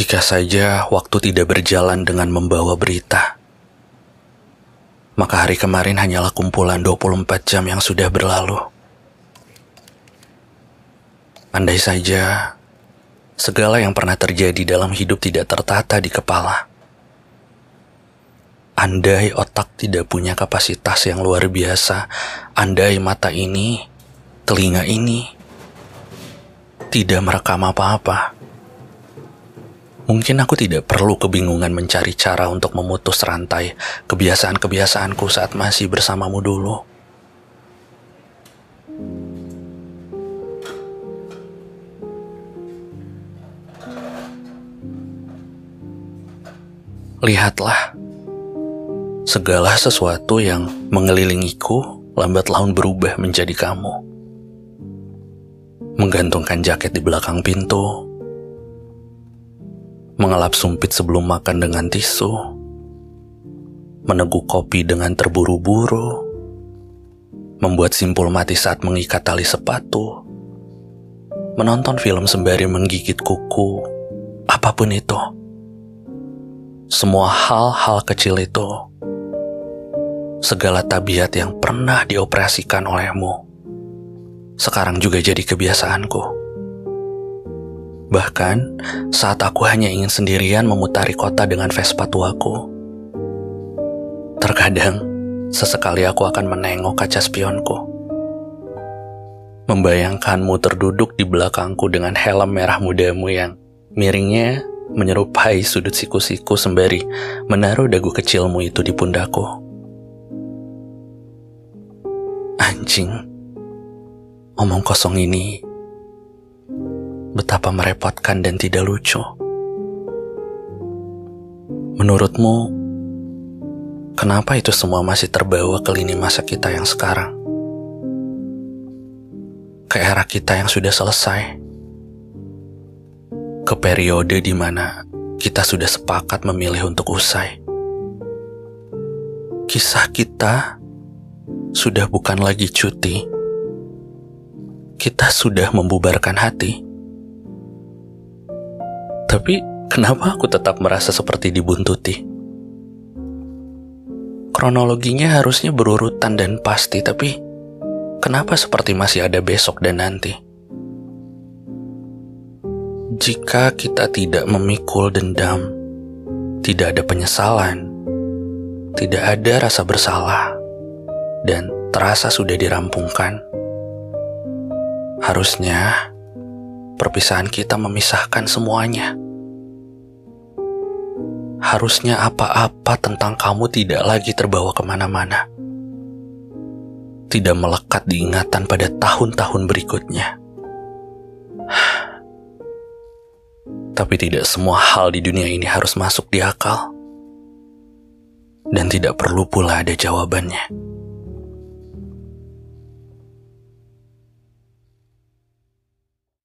Jika saja waktu tidak berjalan dengan membawa berita, maka hari kemarin hanyalah kumpulan 24 jam yang sudah berlalu. Andai saja segala yang pernah terjadi dalam hidup tidak tertata di kepala. Andai otak tidak punya kapasitas yang luar biasa, andai mata ini, telinga ini tidak merekam apa-apa Mungkin aku tidak perlu kebingungan mencari cara untuk memutus rantai kebiasaan-kebiasaanku saat masih bersamamu dulu. Lihatlah, segala sesuatu yang mengelilingiku lambat laun berubah menjadi kamu. Menggantungkan jaket di belakang pintu, mengelap sumpit sebelum makan dengan tisu, meneguk kopi dengan terburu-buru, membuat simpul mati saat mengikat tali sepatu, menonton film sembari menggigit kuku, apa pun itu. Semua hal-hal kecil itu, segala tabiat yang pernah dioperasikan olehmu, sekarang juga jadi kebiasaanku. Bahkan saat aku hanya ingin sendirian memutari kota dengan Vespa tuaku. Terkadang, sesekali aku akan menengok kaca spionku. Membayangkanmu terduduk di belakangku dengan helm merah mudamu yang miringnya menyerupai sudut siku-siku sembari menaruh dagu kecilmu itu di pundakku. Anjing, omong kosong ini betapa merepotkan dan tidak lucu. Menurutmu, kenapa itu semua masih terbawa ke lini masa kita yang sekarang? Ke era kita yang sudah selesai? Ke periode di mana kita sudah sepakat memilih untuk usai? Kisah kita sudah bukan lagi cuti. Kita sudah membubarkan hati tapi kenapa aku tetap merasa seperti dibuntuti? Kronologinya harusnya berurutan dan pasti, tapi kenapa seperti masih ada besok dan nanti? Jika kita tidak memikul dendam, tidak ada penyesalan, tidak ada rasa bersalah, dan terasa sudah dirampungkan, harusnya perpisahan kita memisahkan semuanya. Harusnya apa-apa tentang kamu tidak lagi terbawa ke mana-mana. Tidak melekat di ingatan pada tahun-tahun berikutnya. Tapi tidak semua hal di dunia ini harus masuk di akal. Dan tidak perlu pula ada jawabannya.